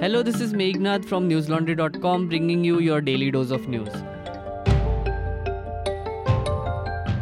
Hello, this is Meghnad from newslaundry.com bringing you your daily dose of news.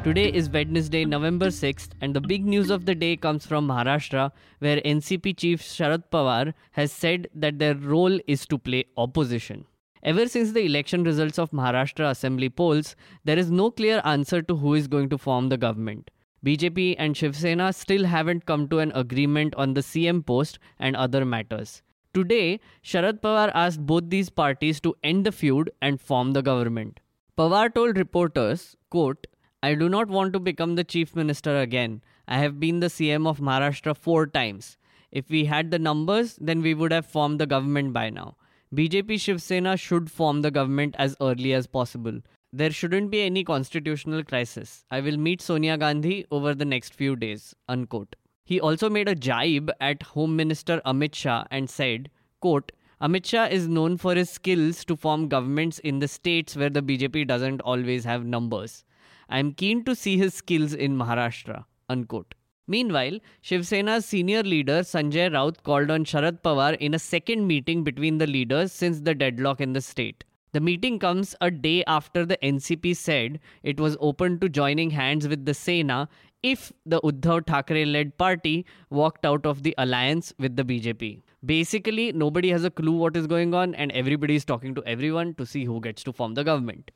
Today is Wednesday, November 6th, and the big news of the day comes from Maharashtra, where NCP chief Sharad Pawar has said that their role is to play opposition. Ever since the election results of Maharashtra assembly polls, there is no clear answer to who is going to form the government. BJP and Shiv Sena still haven't come to an agreement on the CM post and other matters. Today, Sharad Pawar asked both these parties to end the feud and form the government. Pawar told reporters, quote, I do not want to become the chief minister again. I have been the CM of Maharashtra four times. If we had the numbers, then we would have formed the government by now. BJP Shiv Sena should form the government as early as possible. There shouldn't be any constitutional crisis. I will meet Sonia Gandhi over the next few days. Unquote. He also made a jibe at Home Minister Amit Shah and said, quote, Amit Shah is known for his skills to form governments in the states where the BJP doesn't always have numbers. I am keen to see his skills in Maharashtra. Unquote. Meanwhile, Shiv Sena's senior leader Sanjay Raut called on Sharad Pawar in a second meeting between the leaders since the deadlock in the state. The meeting comes a day after the NCP said it was open to joining hands with the Sena if the Uddhav Thackeray led party walked out of the alliance with the BJP. Basically, nobody has a clue what is going on, and everybody is talking to everyone to see who gets to form the government.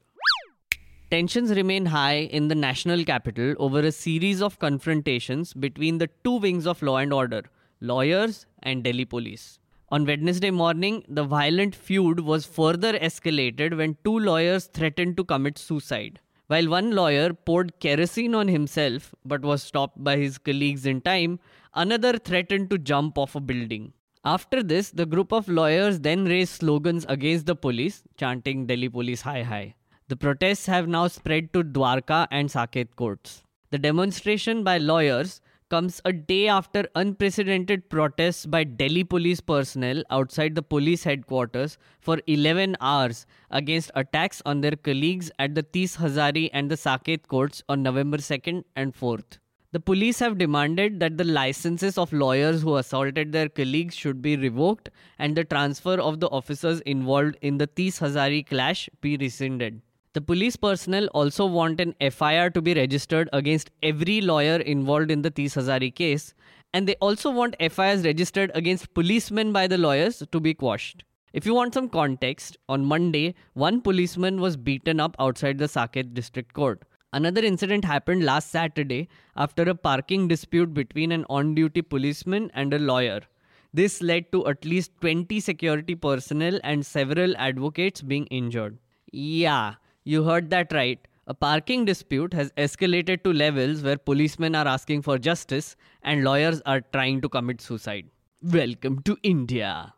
Tensions remain high in the national capital over a series of confrontations between the two wings of law and order lawyers and Delhi police. On Wednesday morning, the violent feud was further escalated when two lawyers threatened to commit suicide. While one lawyer poured kerosene on himself but was stopped by his colleagues in time, another threatened to jump off a building. After this, the group of lawyers then raised slogans against the police, chanting Delhi police hi hi. The protests have now spread to Dwarka and Saket courts. The demonstration by lawyers comes a day after unprecedented protests by Delhi police personnel outside the police headquarters for 11 hours against attacks on their colleagues at the Tis Hazari and the Saket courts on November 2nd and 4th. The police have demanded that the licenses of lawyers who assaulted their colleagues should be revoked and the transfer of the officers involved in the Tis Hazari clash be rescinded. The police personnel also want an FIR to be registered against every lawyer involved in the Tis Hazari case, and they also want FIRs registered against policemen by the lawyers to be quashed. If you want some context, on Monday, one policeman was beaten up outside the Saket district court. Another incident happened last Saturday after a parking dispute between an on duty policeman and a lawyer. This led to at least 20 security personnel and several advocates being injured. Yeah, you heard that right. A parking dispute has escalated to levels where policemen are asking for justice and lawyers are trying to commit suicide. Welcome to India.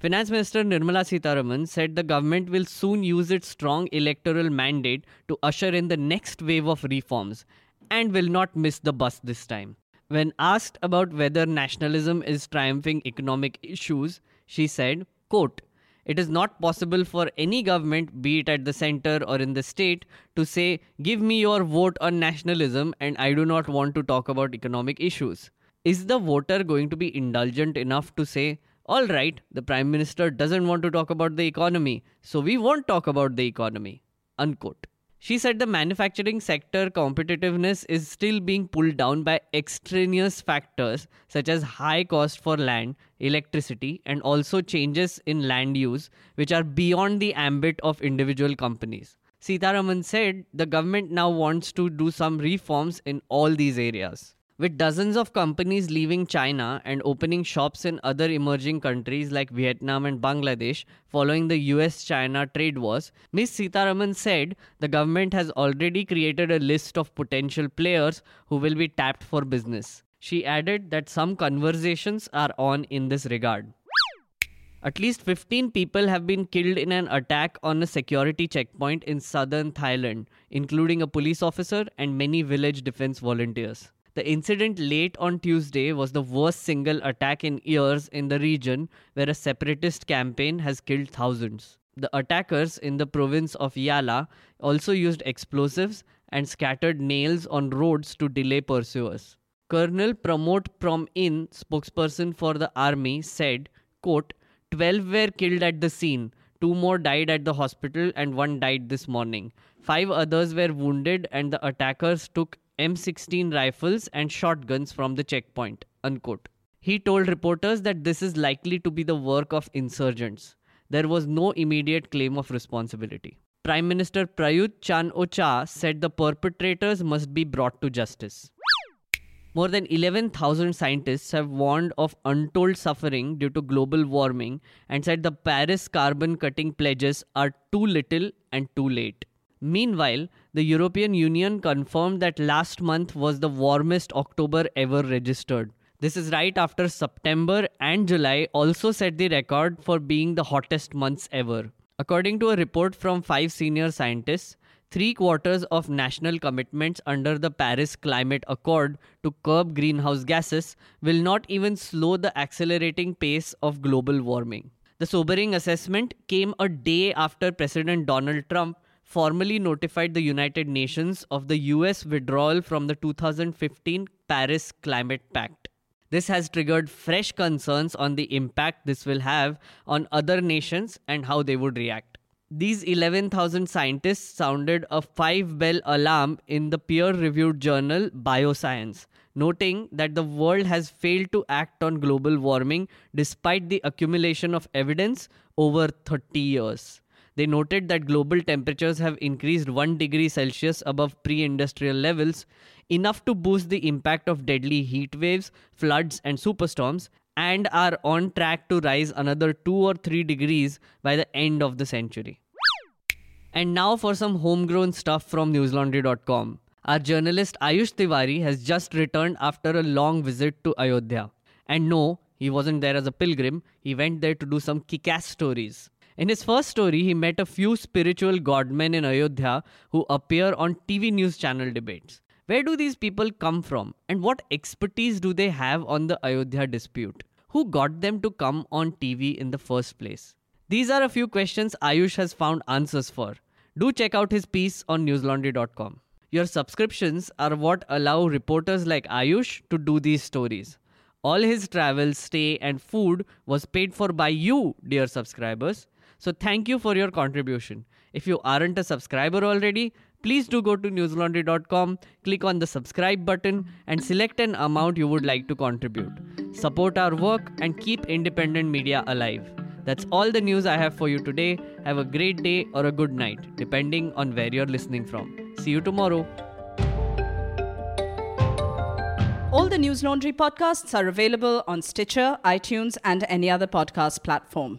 Finance Minister Nirmala Sitharaman said the government will soon use its strong electoral mandate to usher in the next wave of reforms and will not miss the bus this time. When asked about whether nationalism is triumphing economic issues, she said, quote, it is not possible for any government, be it at the center or in the state, to say, Give me your vote on nationalism and I do not want to talk about economic issues. Is the voter going to be indulgent enough to say, All right, the Prime Minister doesn't want to talk about the economy, so we won't talk about the economy? Unquote. She said the manufacturing sector competitiveness is still being pulled down by extraneous factors such as high cost for land, electricity, and also changes in land use, which are beyond the ambit of individual companies. Sitharaman said the government now wants to do some reforms in all these areas. With dozens of companies leaving China and opening shops in other emerging countries like Vietnam and Bangladesh following the US China trade wars, Ms. Sitharaman said the government has already created a list of potential players who will be tapped for business. She added that some conversations are on in this regard. At least 15 people have been killed in an attack on a security checkpoint in southern Thailand, including a police officer and many village defense volunteers. The incident late on Tuesday was the worst single attack in years in the region where a separatist campaign has killed thousands. The attackers in the province of Yala also used explosives and scattered nails on roads to delay pursuers. Colonel Pramod Prom In, spokesperson for the army, said, quote, 12 were killed at the scene. Two more died at the hospital, and one died this morning. Five others were wounded, and the attackers took M16 rifles and shotguns from the checkpoint. Unquote. He told reporters that this is likely to be the work of insurgents. There was no immediate claim of responsibility. Prime Minister Prayut Chan-o-cha said the perpetrators must be brought to justice. More than 11,000 scientists have warned of untold suffering due to global warming and said the Paris carbon cutting pledges are too little and too late. Meanwhile, the European Union confirmed that last month was the warmest October ever registered. This is right after September and July also set the record for being the hottest months ever. According to a report from five senior scientists, three quarters of national commitments under the Paris Climate Accord to curb greenhouse gases will not even slow the accelerating pace of global warming. The sobering assessment came a day after President Donald Trump formally notified the United Nations of the US withdrawal from the 2015 Paris Climate Pact. This has triggered fresh concerns on the impact this will have on other nations and how they would react. These 11,000 scientists sounded a five bell alarm in the peer reviewed journal Bioscience, noting that the world has failed to act on global warming despite the accumulation of evidence over 30 years. They noted that global temperatures have increased 1 degree Celsius above pre industrial levels, enough to boost the impact of deadly heat waves, floods, and superstorms, and are on track to rise another 2 or 3 degrees by the end of the century. And now for some homegrown stuff from newslaundry.com. Our journalist Ayush Tiwari has just returned after a long visit to Ayodhya. And no, he wasn't there as a pilgrim, he went there to do some kick ass stories. In his first story, he met a few spiritual godmen in Ayodhya who appear on TV news channel debates. Where do these people come from and what expertise do they have on the Ayodhya dispute? Who got them to come on TV in the first place? These are a few questions Ayush has found answers for. Do check out his piece on newslaundry.com. Your subscriptions are what allow reporters like Ayush to do these stories. All his travel, stay, and food was paid for by you, dear subscribers. So thank you for your contribution. If you aren't a subscriber already, please do go to newslaundry.com, click on the subscribe button, and select an amount you would like to contribute. Support our work and keep independent media alive. That's all the news I have for you today. Have a great day or a good night, depending on where you're listening from. See you tomorrow. All the News Laundry podcasts are available on Stitcher, iTunes, and any other podcast platform.